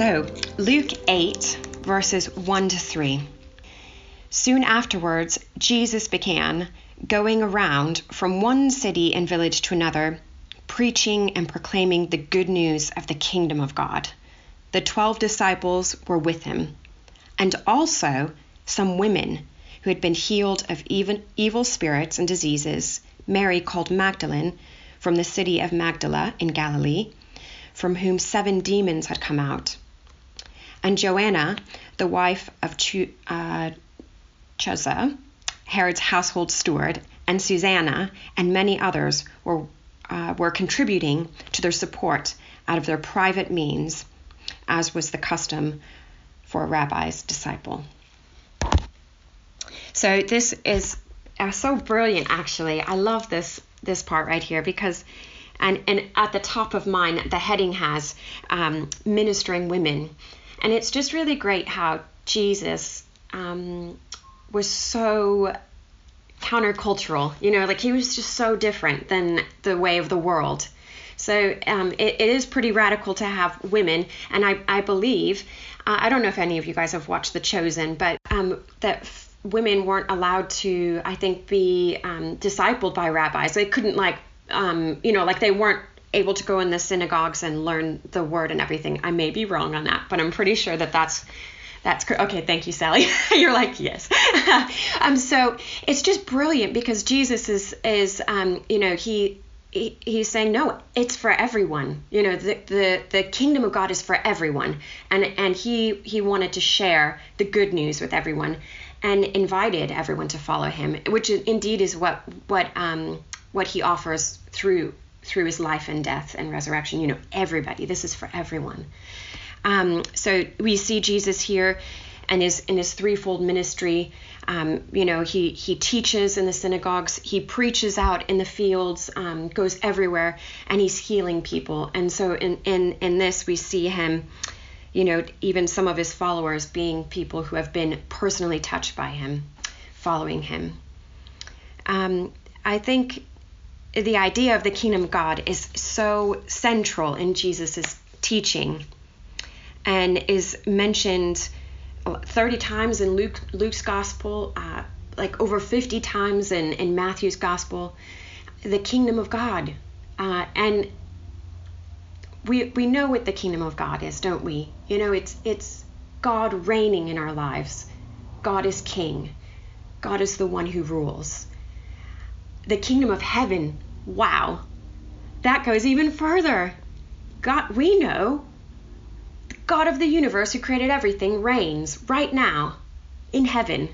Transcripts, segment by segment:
So, Luke 8, verses 1 to 3. Soon afterwards, Jesus began going around from one city and village to another, preaching and proclaiming the good news of the kingdom of God. The twelve disciples were with him, and also some women who had been healed of even, evil spirits and diseases Mary, called Magdalene, from the city of Magdala in Galilee, from whom seven demons had come out. And Joanna, the wife of Ch- uh, Chuza, Herod's household steward, and Susanna, and many others were, uh, were contributing to their support out of their private means, as was the custom for a rabbi's disciple. So this is uh, so brilliant, actually. I love this this part right here because and and at the top of mine the heading has um, ministering women and it's just really great how jesus um, was so countercultural you know like he was just so different than the way of the world so um, it, it is pretty radical to have women and i, I believe uh, i don't know if any of you guys have watched the chosen but um, that women weren't allowed to, I think, be um, discipled by rabbis. They couldn't like, um, you know, like they weren't able to go in the synagogues and learn the word and everything. I may be wrong on that, but I'm pretty sure that that's that's. Okay, thank you, Sally. You're like yes. um, so it's just brilliant because Jesus is is um, you know he he, he's saying no it's for everyone you know the, the the kingdom of god is for everyone and and he he wanted to share the good news with everyone and invited everyone to follow him, which indeed is what what um, what he offers through through his life and death and resurrection. You know, everybody. This is for everyone. Um, so we see Jesus here, and in his threefold ministry. Um, you know, he he teaches in the synagogues, he preaches out in the fields, um, goes everywhere, and he's healing people. And so in in in this we see him you know, even some of his followers being people who have been personally touched by him, following him. Um, I think the idea of the kingdom of God is so central in Jesus' teaching and is mentioned 30 times in Luke, Luke's gospel, uh, like over 50 times in, in Matthew's gospel, the kingdom of God. Uh, and we we know what the kingdom of God is, don't we? You know, it's it's God reigning in our lives. God is king. God is the one who rules. The kingdom of heaven, wow. That goes even further. God, we know the God of the universe who created everything reigns right now in heaven.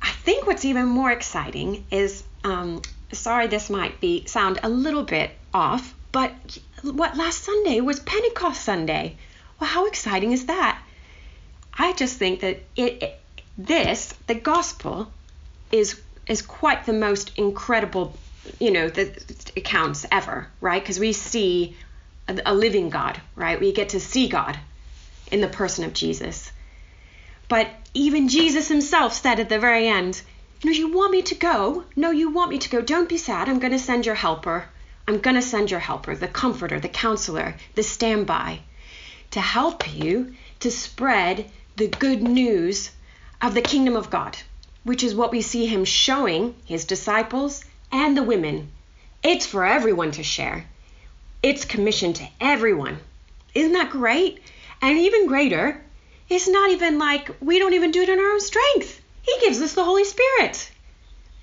I think what's even more exciting is um, sorry this might be sound a little bit off, but what last Sunday was Pentecost Sunday. Well, how exciting is that? I just think that it, it this the gospel is is quite the most incredible, you know, the accounts ever, right? Because we see a, a living God, right? We get to see God in the person of Jesus. But even Jesus himself said at the very end, No, you want me to go? No, you want me to go. Don't be sad. I'm going to send your helper. I'm going to send your helper, the comforter, the counselor, the standby, to help you to spread the good news of the kingdom of God, which is what we see him showing his disciples and the women. It's for everyone to share. It's commissioned to everyone. Isn't that great? And even greater, it's not even like we don't even do it in our own strength. He gives us the Holy Spirit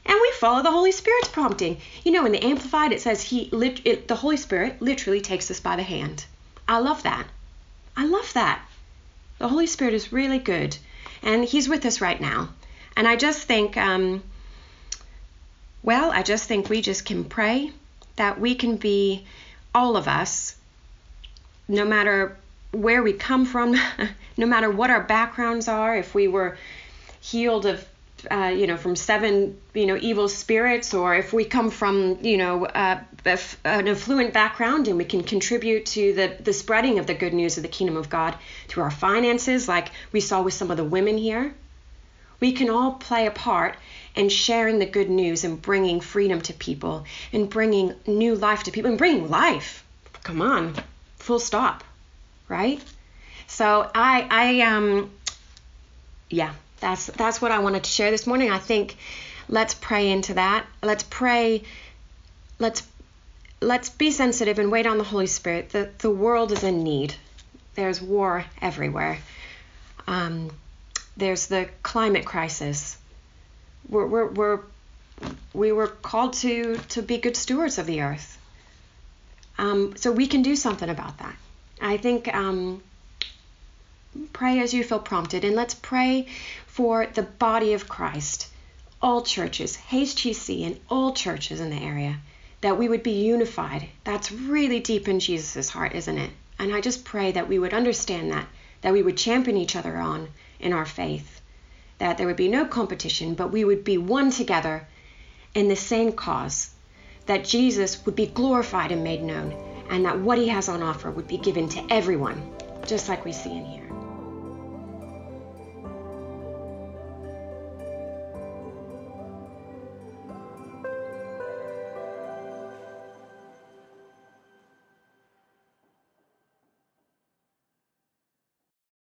and we follow the Holy Spirit's prompting. You know, in the Amplified, it says he, lit, it, the Holy Spirit, literally takes us by the hand. I love that. I love that. The Holy Spirit is really good, and He's with us right now. And I just think, um, well, I just think we just can pray that we can be, all of us, no matter where we come from, no matter what our backgrounds are, if we were healed of uh, you know, from seven, you know, evil spirits, or if we come from, you know, uh, an affluent background and we can contribute to the, the spreading of the good news of the kingdom of God through our finances, like we saw with some of the women here, we can all play a part in sharing the good news and bringing freedom to people and bringing new life to people and bringing life. Come on, full stop, right? So I, I, um, yeah, that's that's what I wanted to share this morning. I think let's pray into that. Let's pray. Let's let's be sensitive and wait on the Holy Spirit. The the world is in need. There's war everywhere. Um, there's the climate crisis. We're, we're, we're we were called to to be good stewards of the earth. Um, so we can do something about that. I think um, pray as you feel prompted, and let's pray for the body of Christ, all churches, HTC, and all churches in the area, that we would be unified. That's really deep in Jesus' heart, isn't it? And I just pray that we would understand that, that we would champion each other on in our faith, that there would be no competition, but we would be one together in the same cause, that Jesus would be glorified and made known, and that what he has on offer would be given to everyone, just like we see in here.